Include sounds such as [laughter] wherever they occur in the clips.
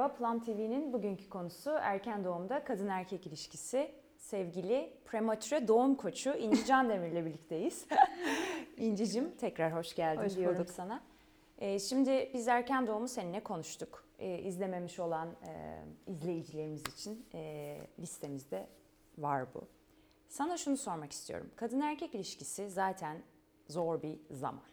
Merhaba, Plum TV'nin bugünkü konusu erken doğumda kadın erkek ilişkisi. Sevgili prematüre doğum koçu İnci Can Demir'le [laughs] birlikteyiz. [laughs] İnci'cim tekrar hoş geldin hoş diyorum bulduk. sana. Ee, şimdi biz erken doğumu seninle konuştuk. Ee, izlememiş olan e, izleyicilerimiz için e, listemizde var bu. Sana şunu sormak istiyorum. Kadın erkek ilişkisi zaten zor bir zaman.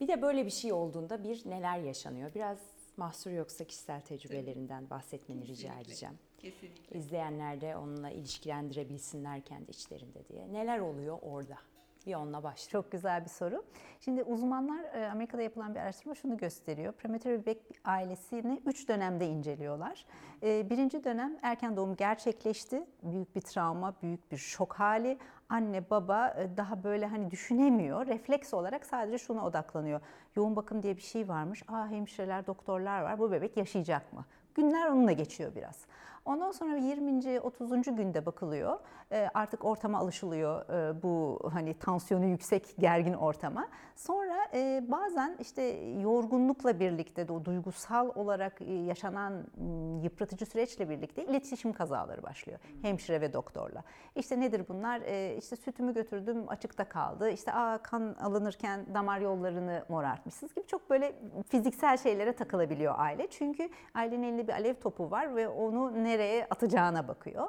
Bir de böyle bir şey olduğunda bir neler yaşanıyor? Biraz mahsur yoksa kişisel tecrübelerinden bahsetmeni rica Kesinlikle. edeceğim. Kesinlikle. İzleyenler de onunla ilişkilendirebilsinler kendi içlerinde diye. Neler oluyor orada? Bir onunla başla. Çok güzel bir soru. Şimdi uzmanlar e, Amerika'da yapılan bir araştırma şunu gösteriyor. Prematür bebek ailesini 3 dönemde inceliyorlar. E, Birinci dönem erken doğum gerçekleşti. Büyük bir travma, büyük bir şok hali. Anne baba e, daha böyle hani düşünemiyor. Refleks olarak sadece şuna odaklanıyor. Yoğun bakım diye bir şey varmış. Aa hemşireler, doktorlar var. Bu bebek yaşayacak mı? Günler onunla geçiyor biraz. Ondan sonra 20. 30. günde bakılıyor. E, Artık ortama alışılıyor e, bu hani tansiyonu yüksek gergin ortama. Sonra e, bazen işte yorgunlukla birlikte de o duygusal olarak e, yaşanan m, yıpratıcı süreçle birlikte iletişim kazaları başlıyor. Hemşire ve doktorla. İşte nedir bunlar? İşte sütümü götürdüm açıkta kaldı. İşte aa, kan alınırken damar yollarını morartmışsınız gibi çok böyle fiziksel şeylere takılabiliyor aile. Çünkü ailenin elinde bir alev topu var ve onu nereye atacağına bakıyor.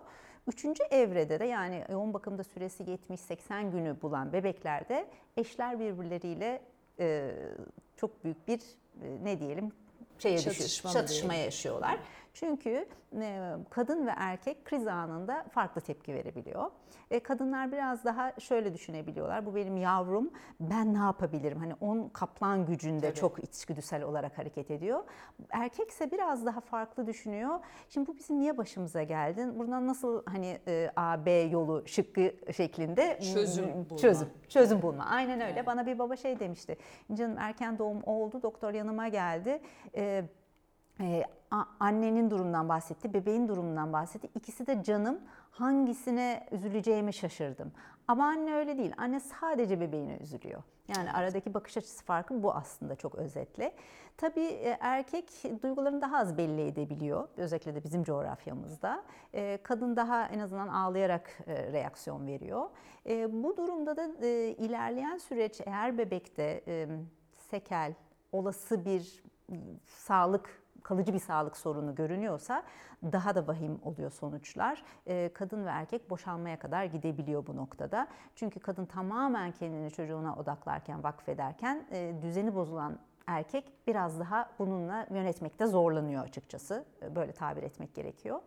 Üçüncü evrede de yani yoğun bakımda süresi 70-80 günü bulan bebeklerde eşler birbirleriyle e, çok büyük bir e, ne diyelim şeye düşüyor, Çatışma mı çatışma yaşıyorlar. Çünkü e, kadın ve erkek kriz anında farklı tepki verebiliyor. E, kadınlar biraz daha şöyle düşünebiliyorlar. Bu benim yavrum. Ben ne yapabilirim? Hani on kaplan gücünde Tabii. çok içgüdüsel olarak hareket ediyor. Erkekse biraz daha farklı düşünüyor. Şimdi bu bizim niye başımıza geldi? Buradan nasıl hani e, A, B yolu şıkkı şeklinde Çözüm bulma. Çözüm, çözüm bulma. Aynen öyle. Evet. Bana bir baba şey demişti. Canım erken doğum oldu. Doktor yanıma geldi. E, ee, a- annenin durumundan bahsetti, bebeğin durumundan bahsetti. İkisi de canım hangisine üzüleceğimi şaşırdım. Ama anne öyle değil. Anne sadece bebeğine üzülüyor. Yani aradaki bakış açısı farkı bu aslında çok özetle. Tabii e, erkek duygularını daha az belli edebiliyor. Özellikle de bizim coğrafyamızda. E, Kadın daha en azından ağlayarak e, reaksiyon veriyor. Bu durumda da ilerleyen süreç eğer bebekte sekel, olası bir m, sağlık kalıcı bir sağlık sorunu görünüyorsa daha da vahim oluyor sonuçlar. Ee, kadın ve erkek boşanmaya kadar gidebiliyor bu noktada. Çünkü kadın tamamen kendini çocuğuna odaklarken, vakfederken e, düzeni bozulan erkek biraz daha bununla yönetmekte zorlanıyor açıkçası. E, Böyle tabir etmek gerekiyor.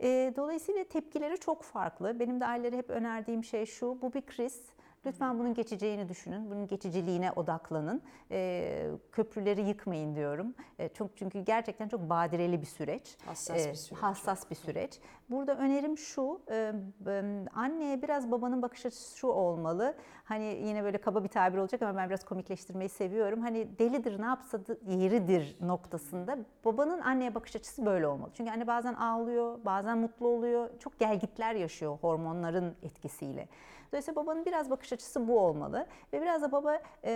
E, Dolayısıyla tepkileri çok farklı. Benim de ailelere hep önerdiğim şey şu, bu bir kriz. Lütfen bunun geçeceğini düşünün, bunun geçiciliğine odaklanın. Ee, köprüleri yıkmayın diyorum. Ee, çok çünkü gerçekten çok badireli bir süreç. Hassas bir Ee, süreç. Hassas bir süreç. Burada önerim şu, e, e, anneye biraz babanın bakış açısı şu olmalı. Hani yine böyle kaba bir tabir olacak ama ben biraz komikleştirmeyi seviyorum. Hani delidir ne yapsa yeridir noktasında babanın anneye bakış açısı böyle olmalı. Çünkü anne bazen ağlıyor, bazen mutlu oluyor. Çok gelgitler yaşıyor hormonların etkisiyle. Dolayısıyla babanın biraz bakış açısı bu olmalı. Ve biraz da baba e,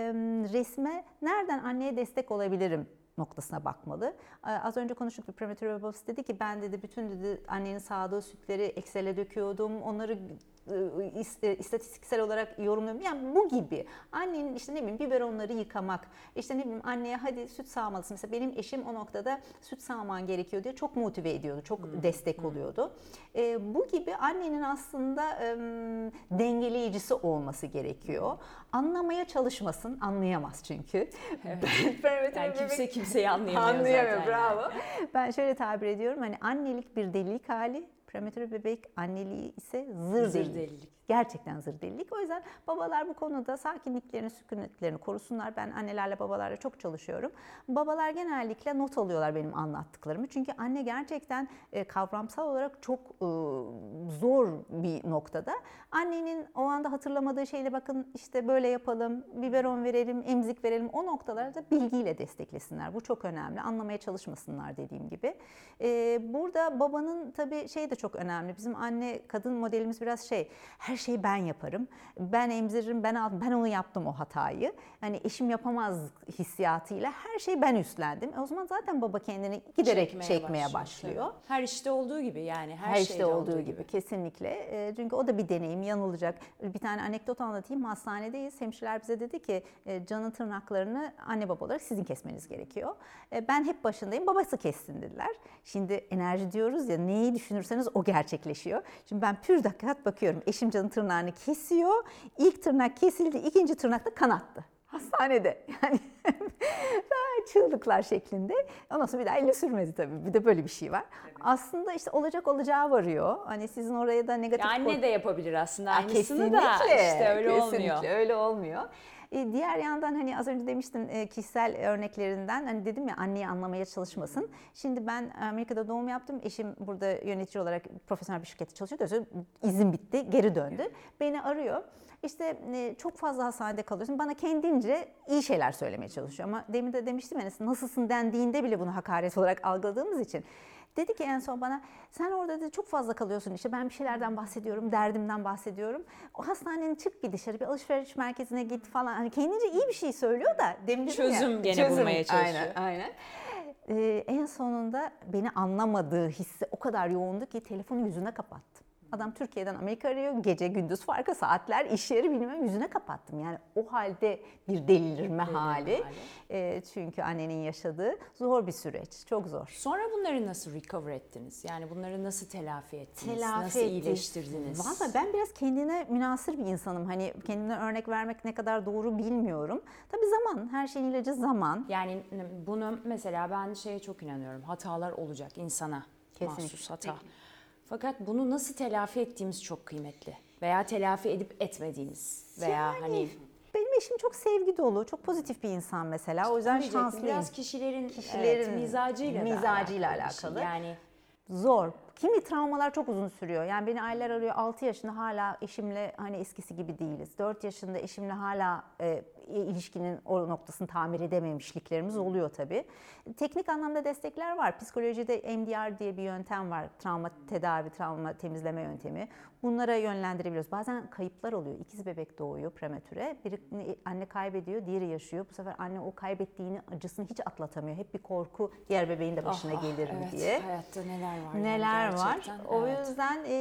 resme nereden anneye destek olabilirim noktasına bakmalı. Az önce konuştuk bir prematür babası dedi ki ben dedi bütün dedi annenin sağdığı sütleri Excel'e döküyordum. Onları istatistiksel olarak yorumluyorum. Yani bu gibi. Annenin işte ne bileyim biberonları yıkamak. işte ne bileyim anneye hadi süt sağmalısın. Mesela benim eşim o noktada süt sağman gerekiyor diye çok motive ediyordu. Çok destek oluyordu. E, bu gibi annenin aslında e, dengeleyicisi olması gerekiyor. Anlamaya çalışmasın. Anlayamaz çünkü. [laughs] Prematür Yani bebek- kimse kimseyi anlayamıyor, Anlayamıyor, zaten. bravo. yani. Ben şöyle tabir ediyorum hani annelik bir delilik hali, prematür bebek anneliği ise zır, Zır delilik. delilik. Gerçekten zır delilik. O yüzden babalar bu konuda sakinliklerini, sükunetlerini korusunlar. Ben annelerle babalarla çok çalışıyorum. Babalar genellikle not alıyorlar benim anlattıklarımı. Çünkü anne gerçekten e, kavramsal olarak çok e, zor bir noktada. Annenin o anda hatırlamadığı şeyle bakın işte böyle yapalım, biberon verelim, emzik verelim. O noktalarda bilgiyle desteklesinler. Bu çok önemli. Anlamaya çalışmasınlar dediğim gibi. E, burada babanın tabii şey de çok önemli. Bizim anne kadın modelimiz biraz şey her şeyi ben yaparım. Ben emziririm, ben aldım, ben onu yaptım o hatayı. Hani eşim yapamaz hissiyatıyla her şeyi ben üstlendim. E o zaman zaten baba kendini giderek çekmeye, çekmeye başlıyor. başlıyor. Her işte olduğu gibi yani her, her işte olduğu, olduğu gibi. gibi kesinlikle. E, çünkü o da bir deneyim, yanılacak. Bir tane anekdot anlatayım. Hastanedeyiz. Hemşireler bize dedi ki e, canın tırnaklarını anne baba olarak sizin kesmeniz gerekiyor. E, ben hep başındayım. Babası kessin dediler. Şimdi enerji diyoruz ya neyi düşünürseniz o gerçekleşiyor. Şimdi ben pür dakikat bakıyorum. Eşim canın tırnağını kesiyor. İlk tırnak kesildi. ikinci tırnak da kanattı. Hastanede. [laughs] Yani çığlıklar şeklinde. Ondan sonra bir daha elle sürmedi tabii. Bir de böyle bir şey var. Evet. Aslında işte olacak olacağı varıyor. Hani sizin oraya da negatif... Ya anne de yapabilir aslında aynısını kesinlikle, da işte öyle kesinlikle olmuyor. öyle olmuyor. E, diğer yandan hani az önce demiştin e, kişisel örneklerinden hani dedim ya anneyi anlamaya çalışmasın. Şimdi ben Amerika'da doğum yaptım. Eşim burada yönetici olarak profesyonel bir şirkette çalışıyor. İzin bitti, geri döndü. Beni arıyor. İşte e, çok fazla hastanede kalıyorsun. Bana kendince iyi şeyler söylemeye çalışıyor. Ama demin de demiştim ya nasılsın dendiğinde bile bunu hakaret olarak algıladığımız için. Dedi ki en son bana sen orada dedi çok fazla kalıyorsun işte ben bir şeylerden bahsediyorum, derdimden bahsediyorum. O hastanenin çık bir dışarı bir alışveriş merkezine git falan. Hani kendince iyi bir şey söylüyor da demin Çözüm ya, gene çözüm. bulmaya çalışıyor. Aynen, aynen. Ee, en sonunda beni anlamadığı hissi o kadar yoğundu ki telefonu yüzüne kapattı. Adam Türkiye'den Amerika arıyor. Gece gündüz farkı saatler iş yeri bilmem yüzüne kapattım. Yani o halde bir delirme hali. hali. E, çünkü annenin yaşadığı zor bir süreç. Çok zor. Sonra bunları nasıl recover ettiniz? Yani bunları nasıl telafi ettiniz? Telafi nasıl iyileştirdiniz? Valla ben biraz kendine münasır bir insanım. Hani kendine örnek vermek ne kadar doğru bilmiyorum. Tabii zaman. Her şeyin ilacı zaman. Yani bunu mesela ben şeye çok inanıyorum. Hatalar olacak insana. Kesinlikle. Mahsus hata. Peki. Fakat bunu nasıl telafi ettiğimiz çok kıymetli. Veya telafi edip etmediğimiz. Veya yani, hani benim eşim çok sevgi dolu, çok pozitif bir insan mesela. O yüzden şanslıyım. Biraz kişilerin, kişilerin evet, mizacıyla, mizacıyla alakalı. Şey. Yani zor. Kimi travmalar çok uzun sürüyor. Yani beni aileler arıyor 6 yaşında hala eşimle hani eskisi gibi değiliz. 4 yaşında eşimle hala e, ilişkinin o noktasını tamir edememişliklerimiz oluyor tabii. Teknik anlamda destekler var. Psikolojide MDR diye bir yöntem var. Travma tedavi, travma temizleme yöntemi. Bunlara yönlendirebiliyoruz. Bazen kayıplar oluyor. İkiz bebek doğuyor prematüre. Biri anne kaybediyor, diğeri yaşıyor. Bu sefer anne o kaybettiğini, acısını hiç atlatamıyor. Hep bir korku diğer bebeğin de başına oh, gelir mi evet, diye. Hayatta neler var. Neler yani var. O evet. yüzden e,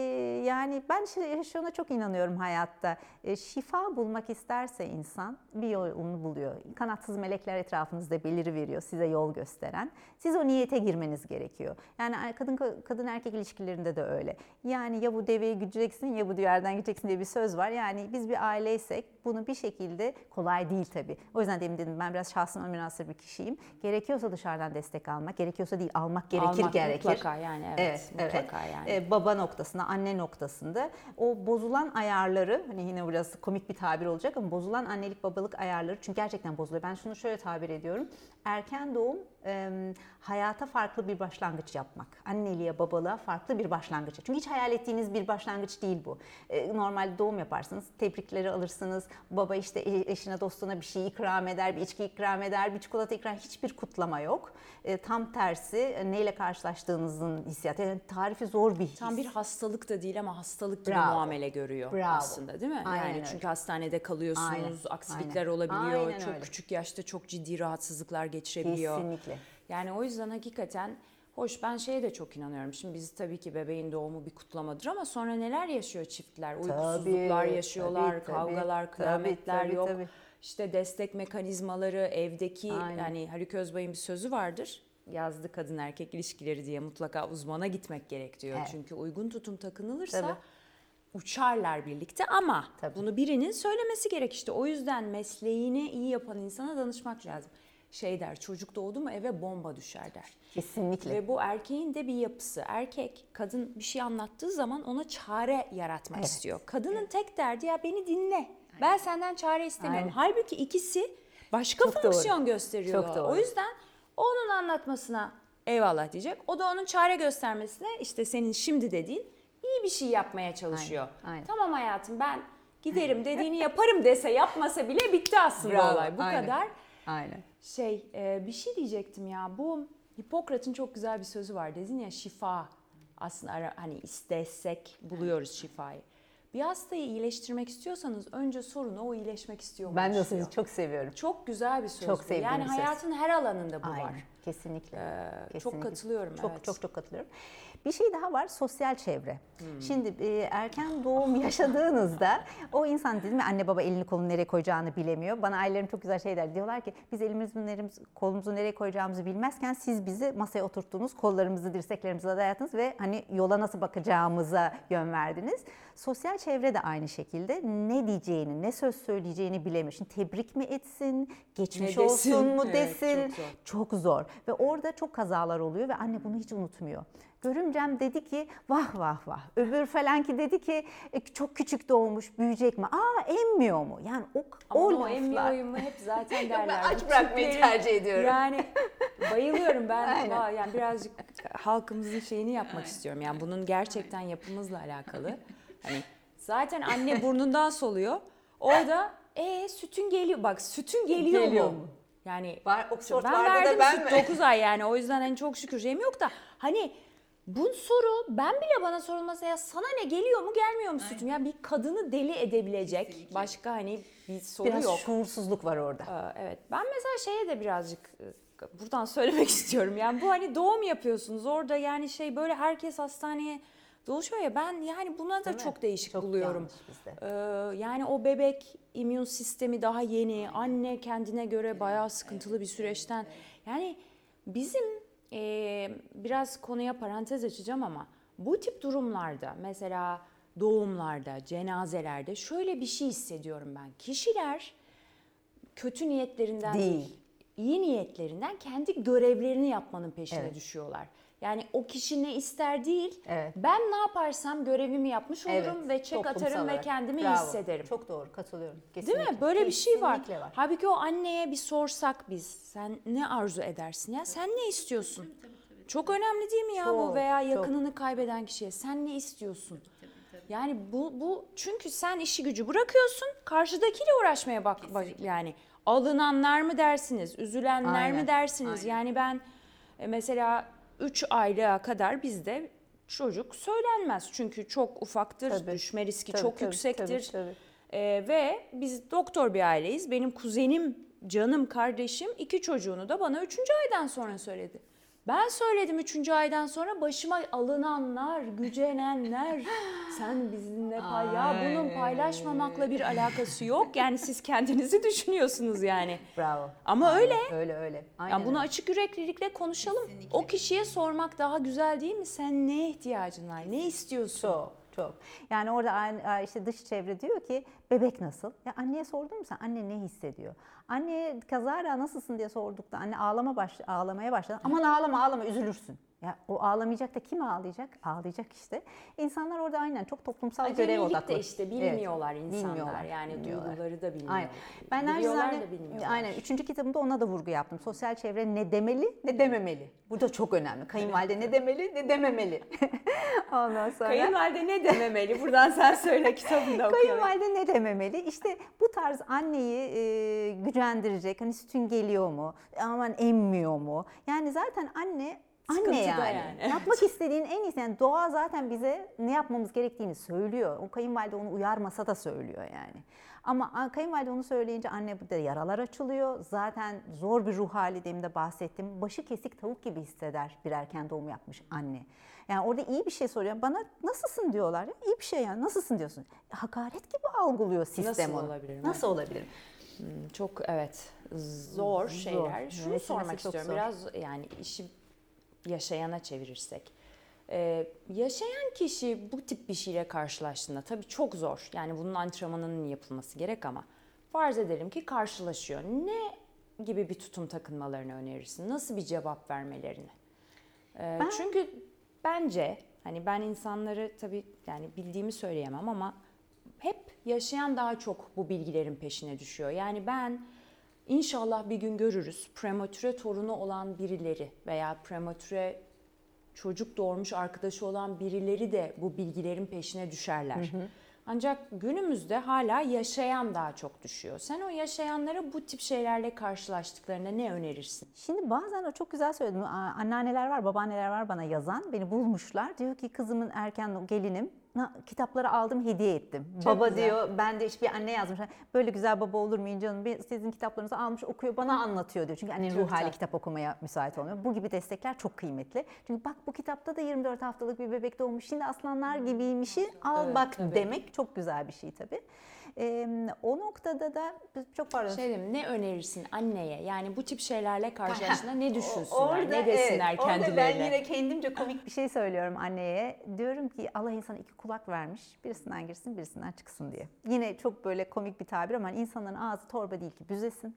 yani ben şuna çok inanıyorum hayatta. E, şifa bulmak isterse insan bir yolunu buluyor. Kanatsız melekler etrafınızda beliri veriyor size yol gösteren. Siz o niyete girmeniz gerekiyor. Yani kadın kadın erkek ilişkilerinde de öyle. Yani ya bu deveyi güdeceksin ya bu yerden gideceksin diye bir söz var. Yani biz bir aileysek bunu bir şekilde kolay değil tabii. O yüzden demin dedim ben biraz şahsıma münasır bir kişiyim. Gerekiyorsa dışarıdan destek almak, gerekiyorsa değil almak gerekir almak gerekir. Mutlaka yani evet, evet mutlaka evet. yani. Ee, baba noktasında, anne noktasında o bozulan ayarları hani yine biraz komik bir tabir olacak ama bozulan annelik babalık ayarları çünkü gerçekten bozuluyor. Ben şunu şöyle tabir ediyorum. Erken doğum e, hayata farklı bir başlangıç yapmak. Anneliğe, babalığa farklı bir başlangıç. Çünkü hiç hayal ettiğiniz bir başlangıç değil bu. E, normalde doğum yaparsınız, tebrikleri alırsınız. Baba işte e, eşine, dostuna bir şey ikram eder, bir içki ikram eder, bir çikolata ikram Hiçbir kutlama yok. E, tam tersi e, neyle karşılaştığınızın hissiyatı. Yani tarifi zor bir his. Tam bir hastalık da değil ama hastalık gibi Bravo. muamele görüyor Bravo. aslında değil mi? Aynen yani öyle. çünkü hastanede kalıyorsunuz, Aynen. aksilikler Aynen. olabiliyor. Aynen çok öyle. küçük yaşta çok ciddi rahatsızlıklar geçirebiliyor. Kesinlikle. Yani o yüzden hakikaten hoş ben şeye de çok inanıyorum. Şimdi biz tabii ki bebeğin doğumu bir kutlamadır ama sonra neler yaşıyor çiftler? Uykusuzluklar tabii, yaşıyorlar, tabii, kavgalar, tabii, kıyametler tabii, yok. Tabii. İşte destek mekanizmaları, evdeki Aynen. yani Haluk Özbay'ın bir sözü vardır yazdı kadın erkek ilişkileri diye mutlaka uzmana gitmek gerek diyor. Evet. Çünkü uygun tutum takınılırsa Tabii. uçarlar birlikte ama Tabii. bunu birinin söylemesi gerek işte. O yüzden mesleğini iyi yapan insana danışmak lazım şey der çocuk doğdu mu eve bomba düşer der. Kesinlikle. Ve bu erkeğin de bir yapısı. Erkek kadın bir şey anlattığı zaman ona çare yaratmak evet. istiyor. Kadının evet. tek derdi ya beni dinle. Aynen. Ben senden çare istemiyorum. Aynen. Halbuki ikisi başka Çok fonksiyon doğru. gösteriyor. Çok doğru. O yüzden onun anlatmasına eyvallah diyecek. O da onun çare göstermesine işte senin şimdi dediğin iyi bir şey yapmaya çalışıyor. Aynen. Aynen. Tamam hayatım ben giderim dediğini yaparım dese yapmasa bile bitti aslında Bravo. olay. Bu Aynen. kadar. Aynen. Şey e, bir şey diyecektim ya bu Hipokrat'ın çok güzel bir sözü var dedin ya şifa aslında hani istesek buluyoruz şifayı. Bir hastayı iyileştirmek istiyorsanız önce sorunu o iyileşmek istiyor mu? Ben de o sözü çok seviyorum. Çok güzel bir söz Çok bu. Yani bir hayatın her alanında bu Aynen. var. Kesinlikle. Ee, Kesinlikle. Çok katılıyorum. Çok evet. çok çok katılıyorum. Bir şey daha var sosyal çevre. Hmm. Şimdi e, erken doğum [laughs] yaşadığınızda o insan dedim ya anne baba elini kolunu nereye koyacağını bilemiyor. Bana ailelerim çok güzel şeyler diyorlar ki biz elimizi neremiz, kolumuzu nereye koyacağımızı bilmezken siz bizi masaya oturttunuz, kollarımızı dirseklerimize dayattınız ve hani yola nasıl bakacağımıza yön verdiniz. Sosyal çevre de aynı şekilde ne diyeceğini, ne söz söyleyeceğini bilemiyor. Şimdi tebrik mi etsin, geçmiş Ne desin? olsun mu Evet, desin? çok zor. Çok zor ve orada çok kazalar oluyor ve anne bunu hiç unutmuyor. Görümcem dedi ki vah vah vah. Öbür falan ki dedi ki "E, çok küçük doğmuş büyüyecek mi? Aa emmiyor mu? Yani o, Ama o o, emmiyor uyumu hep zaten [laughs] derler. ben aç bırakmayı tercih ediyorum. Yani bayılıyorum ben. [laughs] Aynen. Yani birazcık halkımızın şeyini yapmak istiyorum. Yani bunun gerçekten yapımızla alakalı. [laughs] Hani zaten anne burnundan soluyor. Orada e sütün geliyor. Bak sütün geliyor, Geliyor mu? mu? Yani Var, Oxford ben vardı da verdim ben süt mi? 9 ay yani o yüzden hani çok şükür şeyim yok da hani bu soru ben bile bana sorulmasa ya sana ne geliyor mu gelmiyor mu sütüm? Yani bir kadını deli edebilecek başka hani bir soru Biraz yok. şuursuzluk var orada. Ee, Evet. Ben mesela şeye de birazcık e, buradan söylemek [laughs] istiyorum. Yani bu hani doğum yapıyorsunuz orada yani şey böyle herkes hastaneye doluşuyor ya ben yani buna da Değil mi? çok değişik Çok buluyorum. Ee, yani o bebek immün sistemi daha yeni. Anne kendine göre bayağı sıkıntılı bir süreçten. Yani bizim e, biraz konuya parantez açacağım ama bu tip durumlarda mesela doğumlarda, cenazelerde şöyle bir şey hissediyorum ben. Kişiler kötü niyetlerinden değil, Değil. iyi niyetlerinden kendi görevlerini yapmanın peşine Evet. düşüyorlar. Yani o kişi ne ister değil, Evet. ben ne yaparsam görevimi yapmış olurum ve çek atarım ve olarak. kendimi iyi Bravo. hissederim. Çok doğru katılıyorum. Değil Kesinlikle. mi? Böyle bir şey var. Kesinlikle var. Halbuki o anneye bir sorsak biz, sen ne arzu edersin ya? Sen ne istiyorsun? Çok önemli değil mi ya bu Çok, veya çok. yakınını kaybeden kişiye sen ne istiyorsun? Yani bu bu çünkü sen işi gücü bırakıyorsun, karşıdakiyle uğraşmaya bak, bak yani alınanlar mı dersiniz, üzülenler Aynen, mi dersiniz? aynen. Yani ben e, mesela 3 aylığa kadar bizde çocuk söylenmez. Çünkü çok ufaktır, Tabii. düşme riski Tabii, çok tabii, yüksektir. tabii, tabii. Ee, ve biz doktor bir aileyiz. Benim kuzenim, canım kardeşim iki çocuğunu da bana üçüncü aydan sonra söyledi. Ben söyledim üçüncü aydan sonra başıma alınanlar, gücenenler. [laughs] Sen bizimle pay... Ya bunun paylaşmamakla bir alakası yok. Yani siz kendinizi [laughs] düşünüyorsunuz yani. Bravo. Ama Aynen, öyle. Öyle öyle. Aynen Yani bunu öyle. açık yüreklilikle konuşalım. O kişiye sormak daha güzel değil mi? Sen neye ihtiyacın var? Ne istiyorsun? Çok çok. Yani orada aynı- işte dış çevre diyor ki bebek nasıl? Ya anneye sordun mu sen? Anne ne hissediyor? Anneye kazara nasılsın diye sordukta anne ağlama baş, ağlamaya başladı. Aman ağlama ağlama üzülürsün. Ya o ağlamayacak da kim ağlayacak? Ağlayacak işte. İnsanlar orada aynen çok toplumsal görev Acemilik odaklı. de işte Evet, bilmiyorlar insanlar. bilmiyorlar, yani bilmiyorlar. duyguları da bilmiyorlar. Aynen. Ben Biliyorlar naçizane, da bilmiyorlar. aynen üçüncü kitabımda ona da vurgu yaptım. Sosyal çevre ne demeli ne dememeli. Bu da çok önemli. Kayınvalide ne demeli ne dememeli. [laughs] Ondan sonra. Kayınvalide ne dememeli? Buradan sen söyle kitabında okuyalım. Kayınvalide ne dememeli? İşte bu tarz anneyi e, gücendirecek. Hani sütün geliyor mu? Aman emmiyor mu? Yani zaten anne anne yani. yani. Yapmak istediğin en iyisi. Yani doğa zaten bize ne yapmamız gerektiğini söylüyor. O kayınvalide onu uyarmasa da söylüyor yani. Ama kayınvalide onu söyleyince anne burada yaralar açılıyor. Zaten zor bir ruh hali demin de bahsettim. Başı kesik tavuk gibi hisseder bir erken doğum yapmış anne. Yani orada iyi bir şey soruyor. Bana nasılsın diyorlar. Ya, iyi bir şey yani nasılsın diyorsun. Hakaret gibi algılıyor sistem Nasıl onu. olabilir? Nasıl olabilir? Çok evet zor şeyler. Şunu Yönetilmesi sormak istiyorum. zor. Biraz yani işi yaşayana çevirirsek. Ee, yaşayan kişi bu tip bir şeyle karşılaştığında tabii çok zor. Yani bunun antrenmanının yapılması gerek ama farz edelim ki karşılaşıyor. Ne gibi bir tutum takınmalarını önerirsin? Nasıl bir cevap vermelerini? Ee, Çünkü bence hani ben insanları tabii yani bildiğimi söyleyemem ama hep yaşayan daha çok bu bilgilerin peşine düşüyor. Yani ben inşallah bir gün görürüz prematüre torunu olan birileri veya prematüre çocuk doğurmuş arkadaşı olan birileri de bu bilgilerin peşine düşerler. Ancak günümüzde hala yaşayan daha çok düşüyor. Sen o yaşayanlara bu tip şeylerle karşılaştıklarında ne önerirsin? Şimdi bazen o çok güzel söyledim. Anneanneler var, babaanneler var bana yazan. Beni bulmuşlar. Diyor ki kızımın erken gelinim kitapları aldım hediye ettim. Çok baba güzel. diyor ben de işte bir anne yazmış. Böyle güzel baba olur mu canım? Bir- Sizin kitaplarınızı almış okuyor bana anlatıyor diyor. Çünkü annenin Çok ruh hali güzel. kitap okumaya müsait olmuyor. Bu gibi destekler çok kıymetli. Çünkü bak bu kitapta da 24 haftalık bir bebek doğmuş. Şimdi aslanlar gibiymişi al Evet, bak tabii. demek çok güzel bir şey tabii. Ee, o noktada da çok pardon. Şey diyeyim, ne önerirsin anneye? Yani bu tip şeylerle karşılaştığında ne düşünsünler? Orada, ne desinler evet, orada kendilerine? ben yine kendimce komik bir şey söylüyorum anneye. Diyorum ki Allah insana iki kulak vermiş. Birisinden girsin birisinden çıksın diye. Yine çok böyle komik bir tabir ama insanların ağzı torba değil ki büzesin.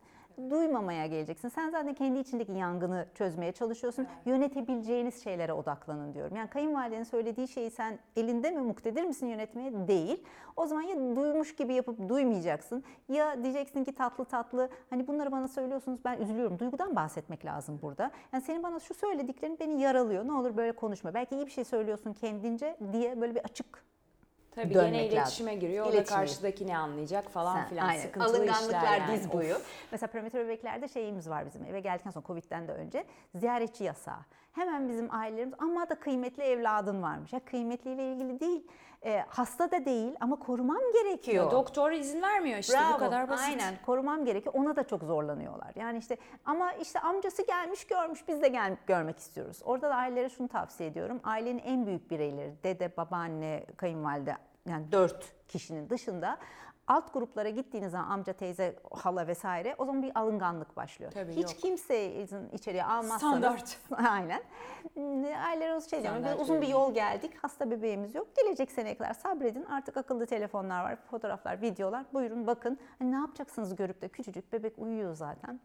Duymamaya geleceksin. Sen zaten kendi içindeki yangını çözmeye çalışıyorsun. Yönetebileceğiniz şeylere odaklanın diyorum. Yani kayınvalidenin söylediği şeyi sen elinde mi muktedir misin yönetmeye? Değil. O zaman ya duymuş gibi yapıp duymayacaksın. Ya diyeceksin ki tatlı tatlı hani bunları bana söylüyorsunuz ben üzülüyorum. Duygudan bahsetmek lazım burada. Yani senin bana şu söylediklerin beni yaralıyor. Ne olur böyle konuşma. Belki iyi bir şey söylüyorsun kendince diye böyle bir açık Tabii dönmek gene lazım. iletişime giriyor. O da karşıdaki ne anlayacak falan Sen- filan. aynen. Sıkıntılı Alınganlıklar yani. diz boyu. Mesela prematür bebeklerde şeyimiz var bizim eve geldikten sonra Covid'den de önce ziyaretçi yasağı. Hemen bizim ailelerimiz ama da kıymetli evladın varmış. Ya kıymetliyle ilgili değil. E, hasta da değil ama korumam gerekiyor. Ya doktor izin vermiyor işte Bravo, bu kadar basit. Aynen korumam gerekiyor. Ona da çok zorlanıyorlar. Yani işte ama işte amcası gelmiş görmüş biz de gel görmek istiyoruz. Orada da ailelere şunu tavsiye ediyorum. Ailenin en büyük bireyleri dede, babaanne, kayınvalide yani dört kişinin dışında alt gruplara gittiğiniz zaman amca, teyze, hala vesaire o zaman bir alınganlık başlıyor. Tabii, Hiç yok. kimseyi içeriye almazsanız. Standart. [laughs] Aynen. Aileler şey diyor. Standart "Biz uzun bir yol geldik. Hasta bebeğimiz yok. Gelecek seneye kadar sabredin. Artık akıllı telefonlar var, fotoğraflar, videolar. Buyurun bakın. Hani ne yapacaksınız görüp de küçücük bebek uyuyor zaten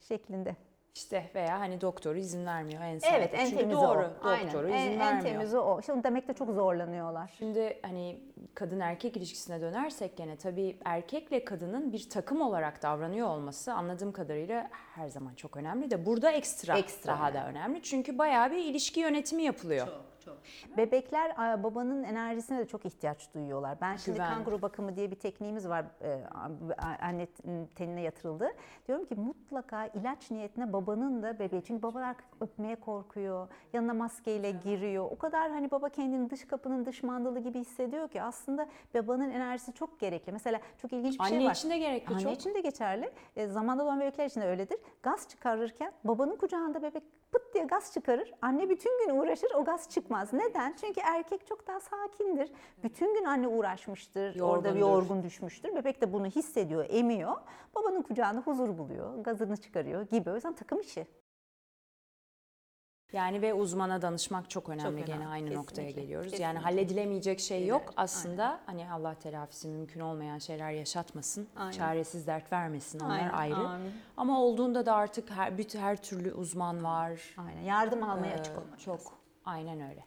şeklinde. İşte veya hani doktoru izin vermiyor en Evet sağlıklı. en Çünkü temizi doğru, o. Aynen. doktoru En, izin en vermiyor. temizi o. İşte onu demekte çok zorlanıyorlar. Şimdi hani kadın erkek ilişkisine dönersek gene tabii erkekle kadının bir takım olarak davranıyor olması anladığım kadarıyla her zaman çok önemli de burada ekstra, Ekstra daha da önemli. Çünkü bayağı bir ilişki yönetimi yapılıyor. Bebekler a, babanın enerjisine de çok ihtiyaç duyuyorlar. Ben şimdi Güven. kanguru bakımı diye bir tekniğimiz var e, anne tenine yatırıldı. Diyorum ki mutlaka ilaç niyetine babanın da bebeği. Çünkü babalar öpmeye korkuyor. Yanına maskeyle giriyor. O kadar hani baba kendini dış kapının dış mandalı gibi hissediyor ki aslında babanın enerjisi çok gerekli. Mesela çok ilginç bir Anne şey var. için de gerekli Anne çok. için de geçerli. E, zamanda doğan bebekler için de öyledir. Gaz çıkarırken babanın kucağında bebek pıt diye gaz çıkarır. Anne bütün gün uğraşır o gaz çıkmaz. Neden? Çünkü erkek çok daha sakindir. Bütün gün anne uğraşmıştır. Orada bir Yorgundur. yorgun düşmüştür. Bebek de bunu hissediyor, emiyor. Babanın kucağında huzur buluyor. Gazını çıkarıyor gibi. O yüzden takım işi. Yani ve uzmana danışmak çok önemli. önemli, Gene aynı kesinlikle, noktaya geliyoruz. kesinlikle. Yani halledilemeyecek şey yok. Evet, Aslında hani Allah telafisi mümkün olmayan şeyler yaşatmasın. Aynen. Çaresiz dert vermesin. Onlar Aynen, ayrı. amin. Ama olduğunda da artık her, her türlü uzman var. Aynen. Yardım almaya Ee, açık olmak Çok. lazım. Aynen öyle.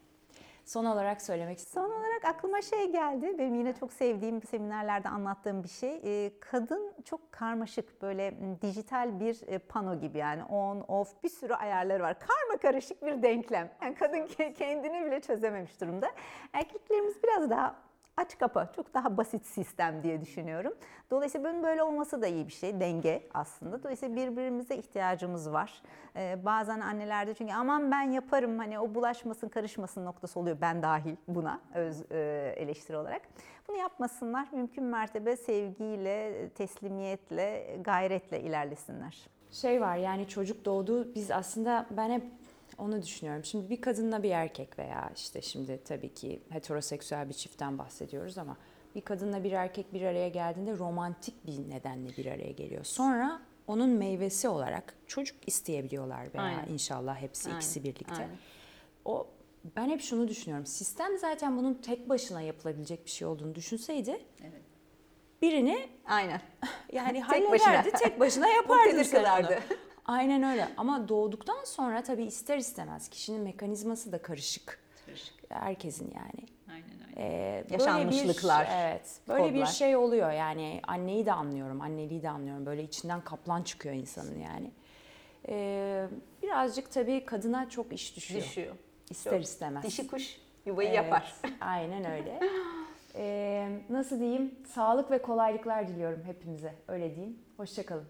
Son olarak söylemek istiyorum. Son olarak aklıma şey geldi. Benim yine çok sevdiğim seminerlerde anlattığım bir şey. Ee, Kadın çok karmaşık böyle dijital bir e, pano gibi yani on off bir sürü ayarları var. Karma karışık bir denklem. Yani kadın ke- kendini bile çözememiş durumda. Erkeklerimiz biraz daha aç kapa, çok daha basit sistem diye düşünüyorum. Dolayısıyla bunun böyle olması da iyi bir şey, denge aslında. Dolayısıyla birbirimize ihtiyacımız var. Ee, bazen annelerde çünkü aman ben yaparım hani o bulaşmasın, karışmasın noktası oluyor ben dahil buna öz e, eleştiri olarak. Bunu yapmasınlar, mümkün mertebe sevgiyle, teslimiyetle, gayretle ilerlesinler. Şey var yani çocuk doğdu biz aslında ben hep onu düşünüyorum. Şimdi bir kadınla bir erkek veya işte şimdi tabii ki heteroseksüel bir çiftten bahsediyoruz ama bir kadınla bir erkek bir araya geldiğinde romantik bir nedenle bir araya geliyor. Sonra onun meyvesi olarak çocuk isteyebiliyorlar veya Aynen. inşallah hepsi ikisi Aynen, birlikte. aynen. O ben hep şunu düşünüyorum. Sistem zaten bunun tek başına yapılabilecek bir şey olduğunu düşünseydi birini Aynen. [laughs] yani Tek başına. hallederdi, tek başına [laughs] yapardı sen onu. Aynen öyle ama doğduktan sonra tabii ister istemez kişinin mekanizması da karışık. Herkesin yani. Aynen öyle. Ee, böyle Yaşanmışlıklar, Bir, evet. Böyle bir kodlar. şey oluyor yani anneyi de anlıyorum, anneliği de anlıyorum. Böyle içinden kaplan çıkıyor insanın yani. Ee, birazcık tabii kadına çok iş düşüyor. Düşüyor. İster Çok. istemez. Dişi kuş yuvayı Evet, yapar. [laughs] Aynen öyle. Ee, nasıl diyeyim? Sağlık ve kolaylıklar diliyorum hepimize. Öyle diyeyim. Hoşçakalın.